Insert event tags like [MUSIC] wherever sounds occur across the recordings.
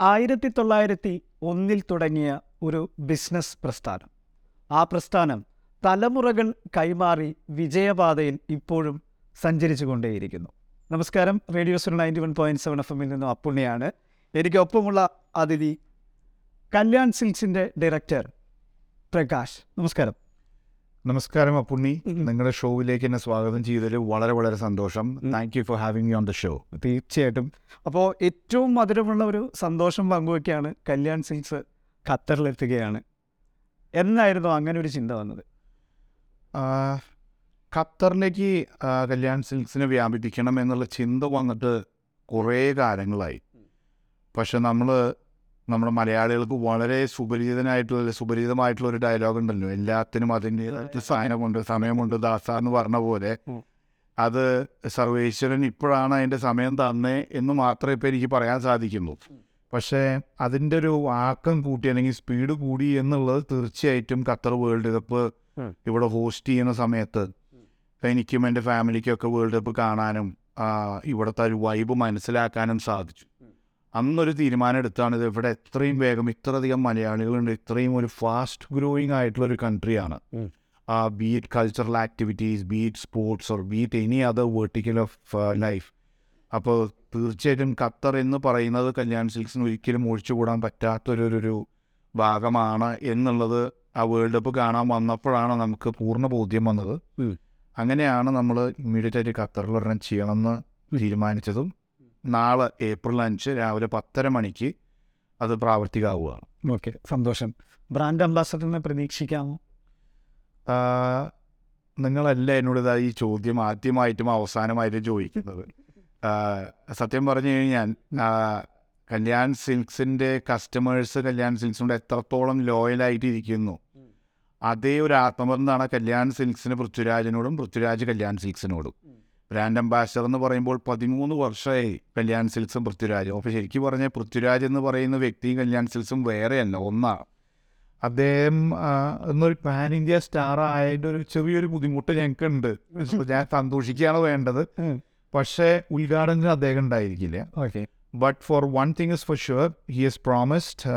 ആയിരത്തി തൊള്ളായിരത്തി ഒന്നിൽ തുടങ്ങിയ ഒരു ബിസിനസ് പ്രസ്ഥാനം. ആ പ്രസ്ഥാനം തലമുറകൾ കൈമാറി വിജയപാതയിൽ ഇപ്പോഴും സഞ്ചരിച്ചു കൊണ്ടേയിരിക്കുന്നു നമസ്കാരം. Radio Sur ninety one point seven F എമ്മിൽ നിന്നും അപ്പുണ്ണിയാണ് എനിക്കൊപ്പമുള്ള അതിഥി കല്യാൺ സിൽസിന്റെ ഡയറക്ടർ പ്രകാശ്. നമസ്കാരം. നമസ്കാരം അപ്പുണ്ണി. നിങ്ങളുടെ ഷോയിലേക്ക് എന്നെ സ്വാഗതം ചെയ്തതിൽ വളരെ വളരെ സന്തോഷം. Thank you for having you on the show തീർച്ചയായിട്ടും. അപ്പോൾ ഏറ്റവും മധുരമുള്ള ഒരു സന്തോഷം പങ്കുവയ്ക്കാണ് കല്യാൺ സിൽക്സ് ഖത്തറിലെത്തുകയാണ്. എന്നായിരുന്നു അങ്ങനെ ഒരു ചിന്ത വന്നത്? ഖത്തറിലേക്ക് കല്യാൺ സിൽക്സിനെ വ്യാപിപ്പിക്കണം എന്നുള്ള ചിന്ത വന്നിട്ട് കുറേ കാലങ്ങളായി. പക്ഷെ നമ്മൾ നമ്മുടെ മലയാളികൾക്ക് വളരെ സുപരിചിതനായിട്ടുള്ള സുപരിചിതമായിട്ടുള്ള ഒരു ഡയലോഗ് ഉണ്ടല്ലോ. എല്ലാത്തിനും അതിന്റെ സാധനമുണ്ട് സമയമുണ്ട്. ദാസ എന്ന് പറഞ്ഞ പോലെ അത് സർവേശ്വരൻ ഇപ്പോഴാണ് അതിന്റെ സമയം തന്നേ എന്ന് മാത്രമേ ഇപ്പോൾ എനിക്ക് പറയാൻ സാധിക്കുന്നു. പക്ഷേ അതിന്റെ ഒരു ആക്കം കൂട്ടി അല്ലെങ്കിൽ സ്പീഡ് കൂടി എന്നുള്ളത് തീർച്ചയായിട്ടും ഖത്തർ വേൾഡ് കപ്പ് ഇവിടെ ഹോസ്റ്റ് ചെയ്യുന്ന സമയത്ത് എനിക്കും എന്റെ ഫാമിലിക്കും ഒക്കെ വേൾഡ് കപ്പ് കാണാനും ഇവിടുത്തെ ഒരു വൈബ് മനസ്സിലാക്കാനും സാധിച്ചു. അന്നൊരു തീരുമാനം എടുത്താണ് ഇത്. ഇവിടെ എത്രയും വേഗം ഇത്രയധികം മലയാളികളുണ്ട്. ഇത്രയും ഒരു ഫാസ്റ്റ് ഗ്രോയിങ് ആയിട്ടുള്ള ഒരു കൺട്രിയാണ് ആ be it cultural activities be it sports or be it any other vertical of life അപ്പോൾ തീർച്ചയായിട്ടും ഖത്തർ എന്ന് പറയുന്നത് കല്യാൺ സിൽക്സിന് ഒരിക്കലും ഒഴിച്ചുകൂടാൻ പറ്റാത്തൊരു ഒരു- ഒരു ഭാഗമാണ് എന്നുള്ളത് ആ വേൾഡ് കപ്പ് കാണാൻ വന്നപ്പോഴാണ് നമുക്ക് പൂർണ ബോധ്യം വന്നത്. അങ്ങനെയാണ് നമ്മൾ ഇമ്മീഡിയറ്റ് ആയിട്ട് ഖത്തറിൽ ഒരെണ്ണം ചെയ്യണമെന്ന് തീരുമാനിച്ചതും നാളെ ഏപ്രിൽ അഞ്ച് രാവിലെ പത്തര മണിക്ക് അത് പ്രാവർത്തികമാവുകയാണ് ഓക്കെ സന്തോഷം. ബ്രാൻഡ് അംബാസഡറിനെ പ്രതീക്ഷിക്കാമോ? നിങ്ങളല്ല എന്നോട് ഇതാ ഈ ചോദ്യം ആദ്യമായിട്ടും അവസാനമായിട്ടും ചോദിക്കുന്നത്. സത്യം പറഞ്ഞു കഴിഞ്ഞാൽ കല്യാൺ സിൽക്സിന്റെ കസ്റ്റമേഴ്സ് കല്യാൺ സിൽക്സിനോട് എത്രത്തോളം ലോയലായിട്ട് ഇരിക്കുന്നു അതേ ഒരു ആത്മബന്ധമാണ് കല്യാൺ സിൽക്സിന് പൃഥ്വിരാജിനോടും പൃഥ്വിരാജ് കല്യാൺ സിൽക്സിനോടും. ബ്രാൻഡ് അംബാസഡർ എന്ന് പറയുമ്പോൾ പതിമൂന്ന് വർഷമായി കല്യാൺ സിൽസും പൃഥ്വിരാജും. അപ്പോൾ ശരിക്കും പറഞ്ഞാൽ പൃഥ്വിരാജ് എന്ന് പറയുന്ന വ്യക്തിയും കല്യാൺ സിൽസും വേറെയല്ല ഒന്നാണ്. അദ്ദേഹം എന്നൊരു പാൻ ഇന്ത്യ സ്റ്റാർ ആയതിന്റെ ഒരു ചെറിയൊരു ബുദ്ധിമുട്ട് ഞങ്ങൾക്കുണ്ട്. ഞാൻ സന്തോഷിക്കുകയാണ് വേണ്ടത്. പക്ഷേ ഉദ്ഘാടനത്തിന് അദ്ദേഹം ഉണ്ടായിരിക്കില്ല. Okay. But for one thing is for sure he has promised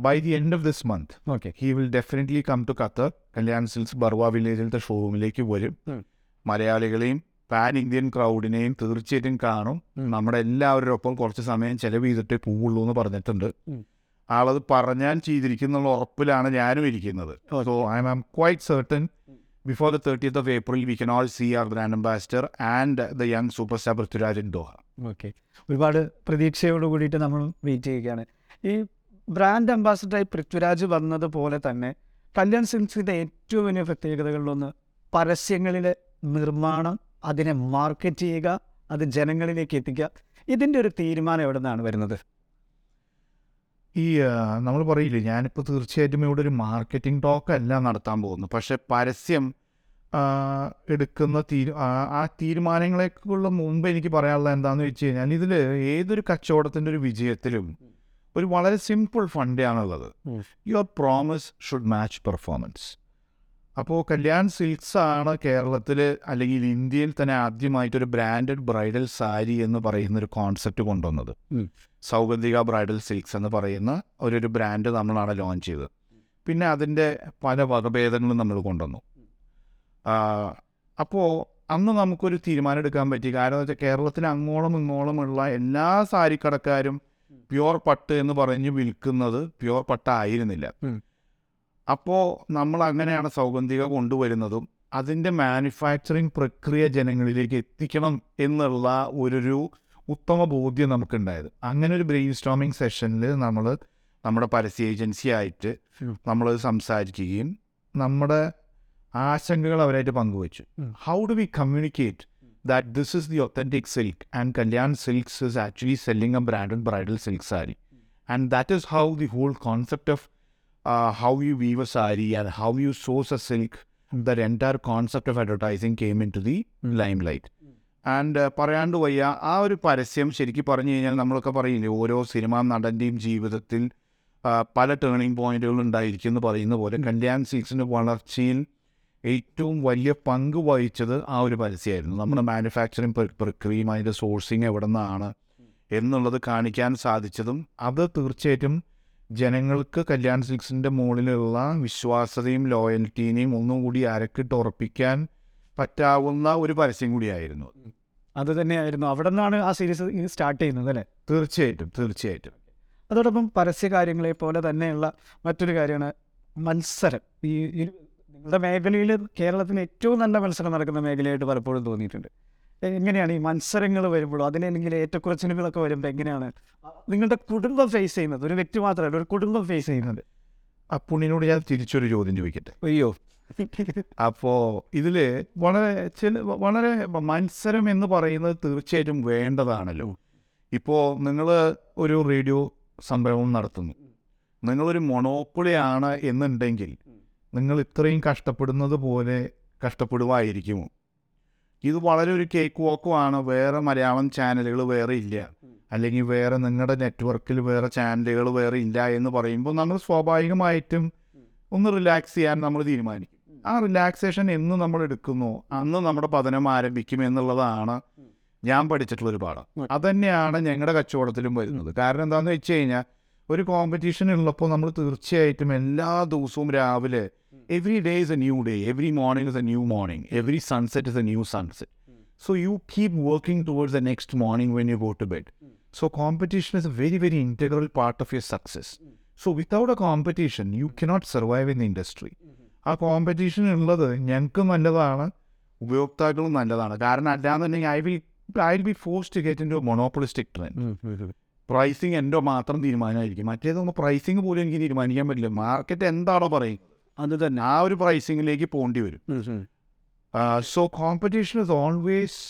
by the end of this month okay. He will definitely come to Qatar Kalyan Silks Barwa വില്ലേജിലത്തെ ഷോറൂമിലേക്ക് വരും. മലയാളികളെയും പാൻ ഇന്ത്യൻ ക്രൗഡിനെയും തീർച്ചയായിട്ടും കാണും. നമ്മുടെ എല്ലാവരുടെ ഒപ്പം കുറച്ച് സമയം ചെലവ് ചെയ്തിട്ടേ പോവുള്ളൂ എന്ന് പറഞ്ഞിട്ടുണ്ട്. ആളത് പറഞ്ഞാൽ ചെയ്തിരിക്കുന്നുള്ള ഉറപ്പിലാണ് ഞാനും ഇരിക്കുന്നത്. So I am quite certain before the thirtieth of April we can all see our brand ambassador and the young super star Prithviraj in Doha okay ഒരുപാട് പ്രതീക്ഷയോട് കൂടിയിട്ട് നമ്മൾ വെയിറ്റ് ചെയ്യുകയാണ്. ഈ ബ്രാൻഡ് ആയി പൃഥ്വിരാജ് വന്നതുപോലെ തന്നെ കല്യാൺ സിൽക്സിന്റെ ഏറ്റവും വലിയ പ്രത്യേകതകളിലൊന്ന് പരസ്യങ്ങളിലെ നിർമ്മാണം അതിനെ മാർക്കറ്റ് ചെയ്യുക അത് ജനങ്ങളിലേക്ക് എത്തിക്കുക. ഇതിന്റെ ഒരു തീരുമാനം എവിടെ നിന്നാണ് വരുന്നത്? ഈ നമ്മൾ പറയില്ലേ ഞാനിപ്പോൾ തീർച്ചയായിട്ടും ഇവിടെ ഒരു മാർക്കറ്റിംഗ് ടോക്ക് അല്ല നടത്താൻ പോകുന്നു പക്ഷേ പരസ്യം എടുക്കുന്ന തീരു ആ തീരുമാനങ്ങളേക്കുള്ള മുമ്പ് എനിക്ക് പറയാനുള്ളത് എന്താണെന്ന് വെച്ച് കഴിഞ്ഞാൽ ഇതിൽ ഏതൊരു കച്ചവടത്തിന്റെ ഒരു വിജയത്തിലും ഒരു വളരെ simple ഫണ്ടാണുള്ളത്. Your promise should match performance അപ്പോൾ കല്യാൺ സിൽക്സ് ആണ് കേരളത്തിൽ അല്ലെങ്കിൽ ഇന്ത്യയിൽ തന്നെ ആദ്യമായിട്ട് ഒരു ബ്രാൻഡഡ് ബ്രൈഡൽ സാരി എന്ന് പറയുന്ന ഒരു കോൺസെപ്റ്റ് കൊണ്ടുവന്നത്. സൗഗന്ധിക ബ്രൈഡൽ സിൽക്സ് എന്ന് പറയുന്ന ഒരു ഒരു ബ്രാൻഡ് നമ്മളാണ് ലോഞ്ച് ചെയ്തത്. പിന്നെ അതിന്റെ പല വകഭേദങ്ങളും നമ്മൾ കൊണ്ടുവന്നു. അപ്പോൾ അന്ന് നമുക്കൊരു തീരുമാനം എടുക്കാൻ പറ്റി. കാരണം എന്ന് വെച്ചാൽ കേരളത്തിൽ അങ്ങോളം ഇങ്ങോളമുള്ള എല്ലാ സാരിക്കടക്കാരും പ്യുവർ പട്ട് എന്ന് പറഞ്ഞ് വിൽക്കുന്നത് പ്യുവർ പട്ടായിരുന്നില്ല. അപ്പോൾ നമ്മൾ അങ്ങനെയാണ് സൗഗന്ധിക കൊണ്ടുവരുന്നതും അതിന്റെ മാനുഫാക്ചറിങ് പ്രക്രിയ ജനങ്ങളിലേക്ക് എത്തിക്കണം എന്നുള്ള ഒരു ഉത്തമ ബോധ്യം നമുക്കുണ്ടായത്. അങ്ങനെ ഒരു ബ്രെയിൻ സ്റ്റോമിങ് സെഷനിൽ നമ്മൾ നമ്മുടെ പരസ്യ ഏജൻസി ആയിട്ട് നമ്മൾ സംസാരിക്കുകയും നമ്മുടെ ആശങ്കകൾ അവരായിട്ട് പങ്കുവച്ചു. How do we communicate that this is the authentic silk and Kalyan Silks is actually selling a brand bridal silk sari and that is how the whole concept of uh, how you weave a sari and how you source a silk, that entire concept of advertising came into the limelight. And പറയാണ്ട് വയ്യ ആ ഒരു പരസ്യം ശരിക്കും പറഞ്ഞു കഴിഞ്ഞാൽ നമ്മളൊക്കെ പറയില്ലേ ഓരോ സിനിമാ നടന്റെയും ജീവിതത്തിൽ പല ടേണിംഗ് പോയിന്റുകൾ ഉണ്ടായിരിക്കും എന്ന് പറയുന്ന പോലെ കല്യാൺ സിൽക്സിന്റെ വളർച്ചയിൽ ഏറ്റവും വലിയ പങ്ക് വഹിച്ചത് ആ ഒരു പരസ്യമായിരുന്നു. നമ്മുടെ മാനുഫാക്ചറിങ് പ്രക്രിയയും അതിന്റെ സോഴ്സിങ് എവിടെ നിന്നാണ് എന്നുള്ളത് കാണിക്കാൻ സാധിച്ചതും അത് തീർച്ചയായിട്ടും ജനങ്ങൾക്ക് കല്യാൺ സിൽക്സിന്റെ മുകളിലുള്ള വിശ്വാസതയും ലോയൽറ്റീനെയും ഒന്നും കൂടി അരക്കിട്ട് ഉറപ്പിക്കാൻ പറ്റാവുന്ന ഒരു പരസ്യം കൂടിയായിരുന്നു. അത് തന്നെയായിരുന്നു. അവിടെ നിന്നാണ് ആ സീരീസ് സ്റ്റാർട്ട് ചെയ്യുന്നത് അല്ലേ? തീർച്ചയായിട്ടും തീർച്ചയായിട്ടും. അതോടൊപ്പം പരസ്യ കാര്യങ്ങളെ പോലെ തന്നെയുള്ള മറ്റൊരു കാര്യമാണ് മത്സരം. ഈ നിങ്ങളുടെ മേഖലയിൽ കേരളത്തിന് ഏറ്റവും നല്ല മത്സരം നടക്കുന്ന മേഖലയായിട്ട് പലപ്പോഴും തോന്നിയിട്ടുണ്ട്. എങ്ങനെയാണ് ഈ മത്സരങ്ങൾ വരുമ്പോൾ അതിനെങ്കിൽ ഏറ്റക്കുറച്ചിലുകളൊക്കെ വരുമ്പോൾ എങ്ങനെയാണ്? നിങ്ങളുടെ കുടുംബം ഫേസ് ചെയ്യുന്നത് ഒരു വ്യക്തി മാത്രമല്ല ഒരു കുടുംബം ഫേസ് ചെയ്യുന്നത്. അപ്പുണ്ണിനോട് ഞാൻ തിരിച്ചൊരു ചോദ്യം ചോദിക്കട്ടെ? അയ്യോ. അപ്പോൾ ഇതിൽ വളരെ ചില വളരെ മത്സരം എന്ന് പറയുന്നത് തീർച്ചയായിട്ടും വേണ്ടതാണല്ലോ. ഇപ്പോൾ നിങ്ങൾ ഒരു റേഡിയോ സംരംഭം നടത്തുന്നു. നിങ്ങളൊരു മൊണോപ്പൊളിയാണ് എന്നുണ്ടെങ്കിൽ നിങ്ങൾ ഇത്രയും കഷ്ടപ്പെടുന്നത് പോലെ കഷ്ടപ്പെടുമായിരിക്കുമോ ഇത് വളരെ ഒരു കേക്ക് വാക്കുമാണ് വേറെ മലയാളം ചാനലുകൾ വേറെ ഇല്ല. അല്ലെങ്കിൽ വേറെ നിങ്ങളുടെ നെറ്റ്വർക്കിൽ വേറെ ചാനലുകൾ വേറെ ഇല്ല എന്ന് പറയുമ്പോൾ നമ്മൾ സ്വാഭാവികമായിട്ടും ഒന്ന് റിലാക്സ് ചെയ്യാൻ നമ്മൾ തീരുമാനിക്കും. ആ റിലാക്സേഷൻ എന്ന് നമ്മൾ എടുക്കുന്നു അന്ന് നമ്മുടെ പതനം ആരംഭിക്കും എന്നുള്ളതാണ് ഞാൻ പഠിച്ചിട്ടുള്ള ഒരു പാഠം. അതന്നെയാണ് ഞങ്ങളുടെ കച്ചവടത്തിലും വരുന്നത്. കാരണം എന്താണെന്ന് വെച്ച് കഴിഞ്ഞാൽ ഒരു കോമ്പറ്റീഷൻ ഉള്ളപ്പോൾ നമ്മൾ തീർച്ചയായിട്ടും എല്ലാ ദിവസവും രാവിലെ every day is a new day every morning is a new morning every sunset is a new sunset so you keep working towards the next morning when you go to bed so competition is a very very integral part of your success so without a competition you cannot survive in the industry ആ competition ഉള്ളത് ഞങ്ങൾക്ക് നല്ലതാണ് ഉപയോക്താക്കളും നല്ലതാണ്. കാരണം അല്ലാന്നുണ്ടെങ്കിൽ I will I will be force to get in to monopolistic trend pricing എന്റെ മാത്രം തീരുമാനമായിരിക്കും. മറ്റേതൊന്നും പ്രൈസിങ് പോലും എനിക്ക് തീരുമാനിക്കാൻ പറ്റില്ല. മാർക്കറ്റ് എന്താണോ പറയും അത് തന്നെ. ആ ഒരു പ്രൈസിങ്ങിലേക്ക് പോകേണ്ടി വരും. So competition is always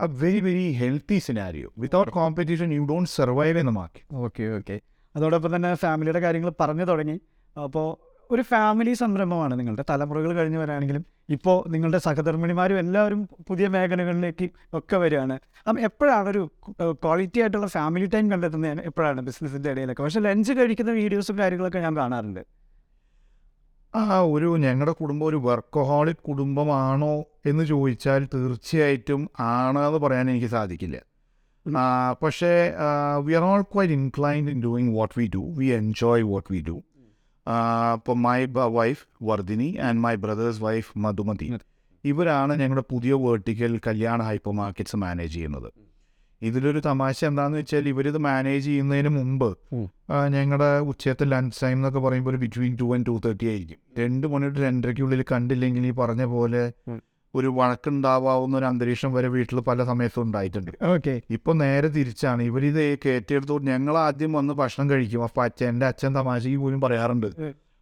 a very very healthy scenario without competition you don't survive എന്ന മാർക്കറ്റ് ഓക്കെ ഓക്കെ അതോടൊപ്പം തന്നെ ഫാമിലിയുടെ കാര്യങ്ങൾ പറഞ്ഞു തുടങ്ങി. അപ്പോൾ ഒരു ഫാമിലി സംരംഭമാണ് നിങ്ങളുടെ. തലമുറകൾ കഴിഞ്ഞ് വരാണെങ്കിലും ഇപ്പോൾ നിങ്ങളുടെ സഹധർമ്മിണിമാരും എല്ലാവരും പുതിയ മേഖലകളിലേക്ക് ഒക്കെ വരികയാണ്. അപ്പം എപ്പോഴാണ് ഒരു ക്വാളിറ്റി ആയിട്ടുള്ള ഫാമിലി ടൈം കണ്ടെത്തുന്നത് എപ്പോഴാണ് ബിസിനസ്സിന്റെ ഇടയിലൊക്കെ? പക്ഷേ ലഞ്ച് കഴിക്കുന്ന വീഡിയോസും കാര്യങ്ങളൊക്കെ ഞാൻ കാണാറുണ്ട്. ആ ഒരു ഞങ്ങളുടെ കുടുംബം ഒരു വർക്കഹോളിക് കുടുംബമാണോ എന്ന് ചോദിച്ചാൽ തീർച്ചയായിട്ടും ആണ് എന്ന് പറയാൻ എനിക്ക് സാധിക്കില്ല. പക്ഷേ we are all quite inclined in doing what we do we enjoy what we do ഇപ്പോൾ my wife Vardhini and my brother's wife Madhumathi. ഇവരാണ് ഞങ്ങളുടെ പുതിയ വേർട്ടിക്കൽ കല്യാണ ഹൈപ്പർ മാർക്കറ്റ്സ് മാനേജ് ചെയ്യുന്നത്. ഇതിലൊരു തമാശ എന്താണെന്ന് വെച്ചാൽ ഇവരിത് മാനേജ് ചെയ്യുന്നതിന് മുമ്പ് ഞങ്ങളുടെ ഉച്ചയത്തെ ലഞ്ച് ടൈം എന്നൊക്കെ പറയുമ്പോൾ between two and two thirty ആയിരിക്കും. രണ്ട് മണി ടു രണ്ടരയ്ക്കുള്ളിൽ കണ്ടില്ലെങ്കിൽ ഈ പറഞ്ഞ പോലെ. ഒരു വഴക്കുണ്ടാവാവുന്ന ഒരു അന്തരീക്ഷം വരെ വീട്ടിൽ പല സമയത്തും ഉണ്ടായിട്ടുണ്ട്. ഓക്കെ. ഇപ്പൊ നേരെ തിരിച്ചാണ്. ഇവരിത് കയറ്റിയെടുത്തോട്ട് ഞങ്ങൾ ആദ്യം വന്ന് ഭക്ഷണം കഴിക്കും. അപ്പൊ അച്ഛൻ എന്റെ അച്ഛൻ തമാശയ്ക്ക് പോലും പറയാറുണ്ട്.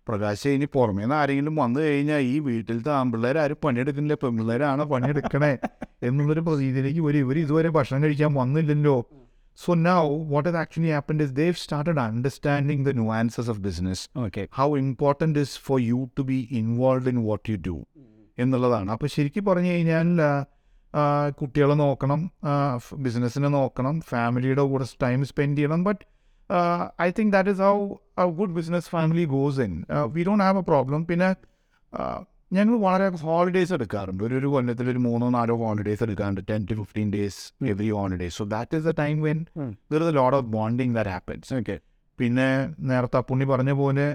പ്രകാശ് ഇനി പുറമേ നിന്ന് ആരെങ്കിലും വന്നു കഴിഞ്ഞാൽ ഈ വീട്ടിലത്തെ ആൺപിള്ളേർ ആരും പണിയെടുക്കുന്നില്ല. പെൺപിള്ളേരാണ് പണിയെടുക്കണേ എന്നുള്ളൊരു പ്രതീതിയിലേക്ക് ഒരു ഇവർ ഇതുവരെ ഭക്ഷണം കഴിക്കാൻ വന്നില്ലല്ലോ. So now what is actually happened is Dev started understanding the nuances of business okay how important is for you to be involve in what you do എന്നുള്ളതാണ്. അപ്പോൾ ശരിക്കും പറഞ്ഞു കഴിഞ്ഞാൽ കുട്ടികളെ നോക്കണം ബിസിനസ്സിനെ നോക്കണം ഫാമിലിയുടെ കൂടെ ടൈം സ്പെൻഡ് ചെയ്യണം. But I think that is how a good business family goes in we don't have a problem പിന്നെ ഞങ്ങൾ വളരെ ഹോളിഡേയ്സ് എടുക്കാറുണ്ട്. ഒരു ഒരു കൊല്ലത്തിൽ ഒരു മൂന്നോ നാലോ ഹോളിഡേയ്സ് എടുക്കാറുണ്ട്. Ten to fifteen days every holiday so that is a time when. There is a lot of bonding that happens okay പിന്നെ നേരത്തെ പുണ്ണി പറഞ്ഞ പോലെ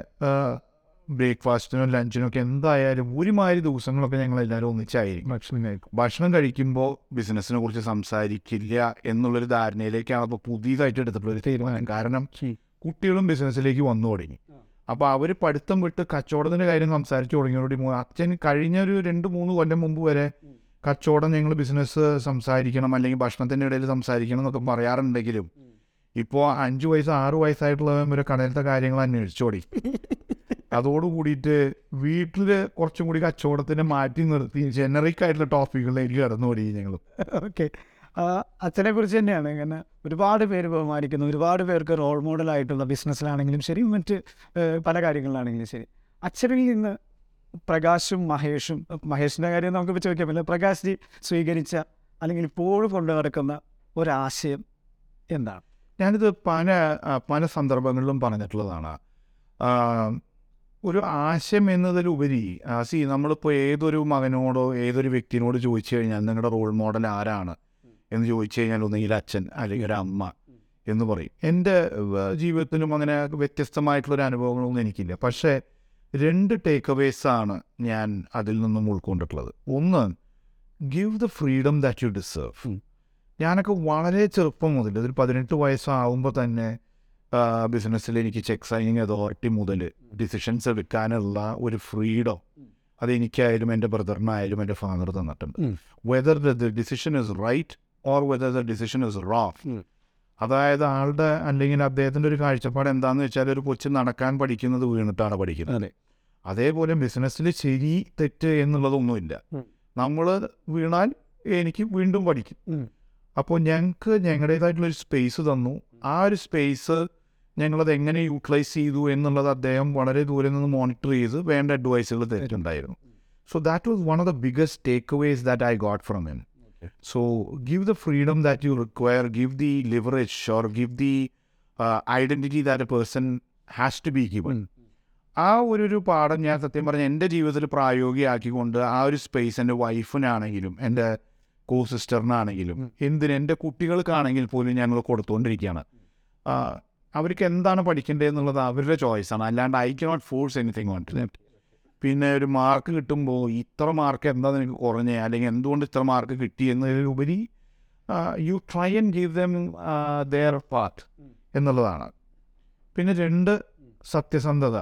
ബ്രേക്ക്ഫാസ്റ്റിനോ ലഞ്ചിനോ ഒക്കെ എന്തായാലും ഒരുമാതിരി ദിവസങ്ങളൊക്കെ ഞങ്ങൾ എല്ലാവരും ഒന്നിച്ചായിരിക്കും. ഭക്ഷണം കഴിക്കും. ഭക്ഷണം കഴിക്കുമ്പോൾ ബിസിനസ്സിനെ കുറിച്ച് സംസാരിക്കില്ല എന്നുള്ളൊരു ധാരണയിലേക്കാണ് അപ്പോൾ പുതിയതായിട്ട് എടുത്തിട്ടുള്ള ഒരു തീരുമാനം. കാരണം കുട്ടികളും ബിസിനസ്സിലേക്ക് വന്നു തുടങ്ങി. അപ്പോൾ അവർ പഠിത്തം വിട്ട് കച്ചവടത്തിന്റെ കാര്യം സംസാരിച്ചു തുടങ്ങിയോടി അച്ഛൻ കഴിഞ്ഞ ഒരു രണ്ട് മൂന്ന് കൊല്ലം മുമ്പ് വരെ കച്ചവടം ഞങ്ങൾ ബിസിനസ് സംസാരിക്കണം അല്ലെങ്കിൽ ഭക്ഷണത്തിന്റെ ഇടയിൽ സംസാരിക്കണം എന്നൊക്കെ പറയാറുണ്ടെങ്കിലും ഇപ്പോൾ അഞ്ച് വയസ്സ് ആറ് വയസ്സായിട്ടുള്ളവൻ വരെ കടയിലത്തെ കാര്യങ്ങൾ അന്വേഷിച്ചോടി അതോട് [LAUGHS] കൂടിയിട്ട് വീട്ടിൽ കുറച്ചും കൂടി കച്ചവടത്തിനെ മാറ്റി നിർത്തി. ജനറിക് ആയിട്ടുള്ള ടോപ്പിക്കുകളിലേക്ക് കടന്നു പോയി ഞങ്ങൾ ഓക്കെ അച്ഛനെ കുറിച്ച് തന്നെയാണ്. ഇങ്ങനെ ഒരുപാട് പേര് ബഹുമാനിക്കുന്നു. ഒരുപാട് പേർക്ക് റോൾ മോഡലായിട്ടുള്ള ബിസിനസ്സിലാണെങ്കിലും ശരി മറ്റ് പല കാര്യങ്ങളിലാണെങ്കിലും ശരി. അച്ഛനിൽ നിന്ന് പ്രകാശും മഹേഷും മഹേഷിന്റെ കാര്യം നമുക്ക് ചോദിക്കാൻ പറ്റില്ല പ്രകാശ് ജി സ്വീകരിച്ച അല്ലെങ്കിൽ ഇപ്പോഴും കൊണ്ടു നടക്കുന്ന ഒരാശയം എന്താണ്? ഞാനിത് പല പല സന്ദർഭങ്ങളിലും പറഞ്ഞിട്ടുള്ളതാണ്. ഒരു ആശയം എന്നതിലുപരി സി നമ്മളിപ്പോൾ ഏതൊരു മകനോടോ ഏതൊരു വ്യക്തിനോട് ചോദിച്ചു കഴിഞ്ഞാൽ നിങ്ങളുടെ റോൾ മോഡൽ ആരാണ്? എന്ന് ചോദിച്ചു കഴിഞ്ഞാൽ ഒന്നുകിൽ അച്ഛൻ അല്ലെങ്കിൽ ഒരു അമ്മ എന്ന് പറയും. എന്റെ ജീവിതത്തിലും അങ്ങനെ വ്യത്യസ്തമായിട്ടുള്ളൊരു അനുഭവങ്ങളൊന്നും എനിക്കില്ല. പക്ഷേ രണ്ട് ടേക്ക് അവേസ് ആണ് ഞാൻ അതിൽ നിന്നും ഉൾക്കൊണ്ടിട്ടുള്ളത്. ഒന്ന് give the freedom that you deserve ഞാനൊക്കെ വളരെ ചെറുപ്പം മുതൽ ഒരു പതിനെട്ട് വയസ്സാവുമ്പോൾ തന്നെ ബിസിനസ്സിൽ എനിക്ക് ചെക്ക് സൈനിങ് അതോറിറ്റി മുതൽ ഡിസിഷൻസ് എടുക്കാനുള്ള ഒരു ഫ്രീഡം അത് എനിക്കായാലും എന്റെ ബ്രദറിനായാലും എന്റെ ഫാദർ തന്നിട്ടുണ്ട്. Whether the decision is right or whether the decision is wrong അതായത് ആളുടെ അല്ലെങ്കിൽ അദ്ദേഹത്തിന്റെ ഒരു കാഴ്ചപ്പാട് എന്താണെന്ന് വെച്ചാൽ ഒരു കൊച്ചു നടക്കാൻ പഠിക്കുന്നത് വീണിട്ടാണ് പഠിക്കുന്നത്. അല്ലേ അതേപോലെ ബിസിനസ്സിൽ ശരി തെറ്റ് എന്നുള്ളതൊന്നുമില്ല. നമ്മൾ വീണാൽ എനിക്ക് വീണ്ടും പഠിക്കും. അപ്പോൾ ഞങ്ങൾക്ക് ഞങ്ങളുടേതായിട്ടുള്ളൊരു സ്പേസ് തന്നു. ആ ഒരു സ്പേസ് ഞങ്ങളത് എങ്ങനെ യൂട്ടിലൈസ് ചെയ്തു എന്നുള്ളത് അദ്ദേഹം വളരെ ദൂരെ നിന്ന് മോണിറ്റർ ചെയ്ത് വേണ്ട അഡ്വൈസുകൾ തരുന്നുണ്ടായിരുന്നു so that was one of the biggest takeaways that I got from him so give the freedom that you require give the leverage or give the identity that a person has to be given ആ ഒരു ഒരു പാഠം ഞാൻ സത്യം പറഞ്ഞ എന്റെ ജീവിതത്തിൽ പ്രായോഗികമാക്കിക്കൊണ്ട് ആ ഒരു സ്പേസ് എന്റെ വൈഫിനാണെങ്കിലും എന്റെ കോ സിസ്റ്ററിനാണെങ്കിലും. എന്തിന് എന്റെ കുട്ടികൾക്കാണെങ്കിൽ പോലും ഞങ്ങൾ കൊടുത്തുകൊണ്ടിരിക്കുകയാണ് അവർക്ക് എന്താണ് പഠിക്കേണ്ടതെന്നുള്ളത് അവരുടെ ചോയ്സാണ് അല്ലാണ്ട് I cannot force anything on പിന്നെ ഒരു മാർക്ക് കിട്ടുമ്പോൾ ഇത്ര മാർക്ക് എന്താ നിനക്ക് കുറഞ്ഞേ? അല്ലെങ്കിൽ എന്തുകൊണ്ട് ഇത്ര മാർക്ക് കിട്ടി എന്നതിലുപരി you try and give them their part എന്നുള്ളതാണ്. പിന്നെ രണ്ട് സത്യസന്ധത.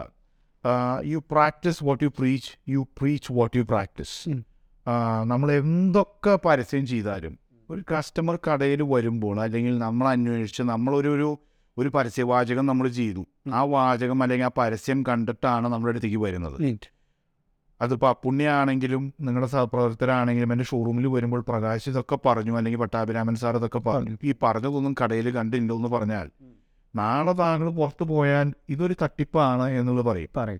You practise what you preach you preach what you practise നമ്മൾ എന്തൊക്കെ പരസ്യം ചെയ്താലും ഒരു കസ്റ്റമർ കടയിൽ വരുമ്പോൾ അല്ലെങ്കിൽ നമ്മൾ അന്വേഷിച്ച് നമ്മളൊരു ഒരു ഒരു പരസ്യവാചകം നമ്മൾ ചെയ്തു. ആ വാചകം അല്ലെങ്കിൽ ആ പരസ്യം കണ്ടിട്ടാണ് നമ്മുടെ അടുത്തേക്ക് വരുന്നത്. അതിപ്പോൾ അപ്പുണ്യാണെങ്കിലും നിങ്ങളുടെ സഹപ്രവർത്തകരാണെങ്കിലും എന്റെ ഷോറൂമിൽ വരുമ്പോൾ പ്രകാശ് ഇതൊക്കെ പറഞ്ഞു അല്ലെങ്കിൽ പട്ടാഭിരാമൻ സാർ ഇതൊക്കെ പറഞ്ഞു. ഈ പറഞ്ഞതൊന്നും കടയിൽ കണ്ടില്ല എന്ന് പറഞ്ഞാൽ നാളെ താങ്കൾ പുറത്തു പോയാൽ ഇതൊരു തട്ടിപ്പാണ് എന്നുള്ളത് പറയും. പറയും.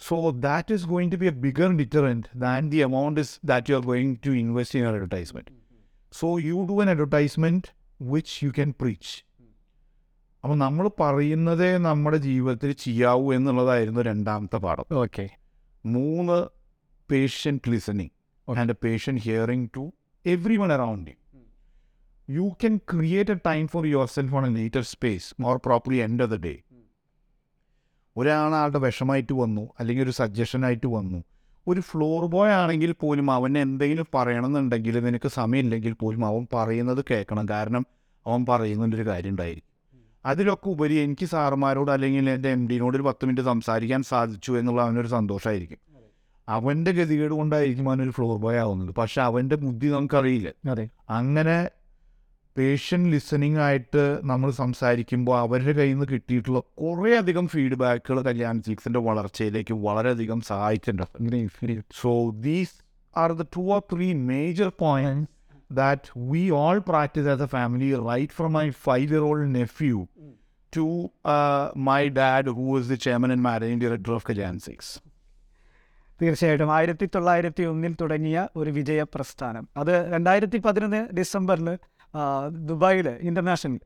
So that is going to be a bigger deterrent than the amount is that you are going to invest in advertisement so you do an advertisement which you can preach അപ്പോൾ നമ്മൾ പറയുന്നതേ നമ്മുടെ ജീവിതത്തിൽ ചെയ്യാവൂ എന്നുള്ളതായിരുന്നു രണ്ടാമത്തെ പാഠം. ഓക്കെ. മൂന്ന് patient listening and a patient hearing to everyone around you can create a time for yourself on a later space more properly end of the day ഒരാളാളുടെ വിഷമായിട്ട് വന്നു അല്ലെങ്കിൽ ഒരു സജഷനായിട്ട് വന്നു. ഒരു ഫ്ലോർ ബോയ് ആണെങ്കിൽ പോലും അവന് എന്തെങ്കിലും പറയണമെന്നുണ്ടെങ്കിൽ നിനക്ക് സമയമില്ലെങ്കിൽ പോലും അവൻ പറയുന്നത് കേൾക്കണം. കാരണം അവൻ പറയുന്നതിന്റെ ഒരു കാര്യം ഉണ്ടായിരിക്കും. അതിലൊക്കെ ഉപരി എനിക്ക് സാറുമാരോട് അല്ലെങ്കിൽ എന്റെ എം ഡിനോട് ഒരു പത്ത് മിനിറ്റ് സംസാരിക്കാൻ സാധിച്ചു എന്നുള്ള അവനൊരു സന്തോഷമായിരിക്കും അവന്റെ ഗതികേട് കൊണ്ടായിരിക്കും അവനൊരു ഫ്ലോർ ബോയ് ആവുന്നത്. പക്ഷെ അവന്റെ ബുദ്ധി നമുക്കറിയില്ല. അങ്ങനെ പേഷ്യൻ ലിസണിങ് ആയിട്ട് നമ്മൾ സംസാരിക്കുമ്പോൾ അവരുടെ കയ്യിൽ നിന്ന് കിട്ടിയിട്ടുള്ള കുറേയധികം ഫീഡ്ബാക്കുകൾ കല്യാൺ സിക്സിന്റെ വളർച്ചയിലേക്ക് വളരെയധികം സഹായിച്ചിട്ടുണ്ട്. So these are the two or three major points that we all practice as a family, right from my five year old nephew to uh, my dad, who was the chairman and managing director of Kajan 6. തീർച്ചയായിട്ടും ആയിരത്തി തൊള്ളായിരത്തി ഒന്നിൽ തുടങ്ങിയ ഒരു വിജയ പ്രസ്ഥാനം. അത് രണ്ടായിരത്തി പതിനൊന്ന് ഡിസംബറിൽ ദുബായിൽ ഇന്റർനാഷണൽ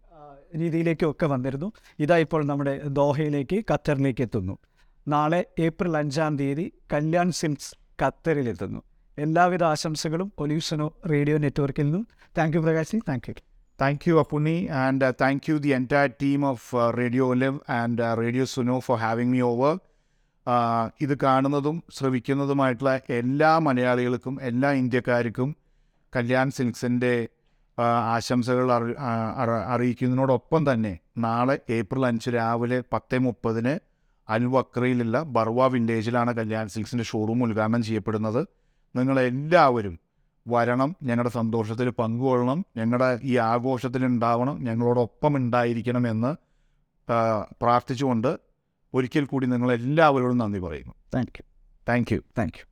രീതിയിലേക്കൊക്കെ വന്നിരുന്നു. ഇതാ ഇപ്പോൾ നമ്മുടെ ദോഹയിലേക്ക് ഖത്തറിലേക്ക് എത്തുന്നു. നാളെ ഏപ്രിൽ അഞ്ചാം തീയതി കല്യാൺ സിംസ് ഖത്തറിലെത്തുന്നു. എല്ലാവിധ ആശംസകളും പൊല്യൂഷനോ റേഡിയോ നെറ്റ്വർക്കിൽ നിന്നും. Thank you Prakash thank you Thank you, Apuni, and uh, thank you, the entire team of uh, Radio Olive and uh, Radio Suno, over. Uh, ഇത് കാണുന്നതും ശ്രവിക്കുന്നതുമായിട്ടുള്ള എല്ലാ മലയാളികൾക്കും എല്ലാ ഇന്ത്യക്കാർക്കും കല്യാൺ സിൽക്സിന്റെ ആശംസകൾ അറി അറിയിക്കുന്നതിനോടൊപ്പം തന്നെ നാളെ ഏപ്രിൽ അഞ്ച് രാവിലെ പത്ത് മുപ്പതിന് അൽവക്രയിലുള്ള ബർവ വില്ലേജിലാണ് കല്യാൺ സിൽക്സിന്റെ ഷോറൂം ഉദ്ഘാടനം ചെയ്യപ്പെടുന്നത്. നിങ്ങളെല്ലാവരും വരണം ഞങ്ങളുടെ സന്തോഷത്തിൽ പങ്കുകൊള്ളണം ഞങ്ങളുടെ ഈ ആഘോഷത്തിൽ ഉണ്ടാവണം ഞങ്ങളോടൊപ്പം ഉണ്ടായിരിക്കണം എന്ന് പ്രാർത്ഥിച്ചുകൊണ്ട് ഒരിക്കൽ കൂടി നിങ്ങളെല്ലാവരോടും നന്ദി പറയുന്നു. Thank you thank you thank you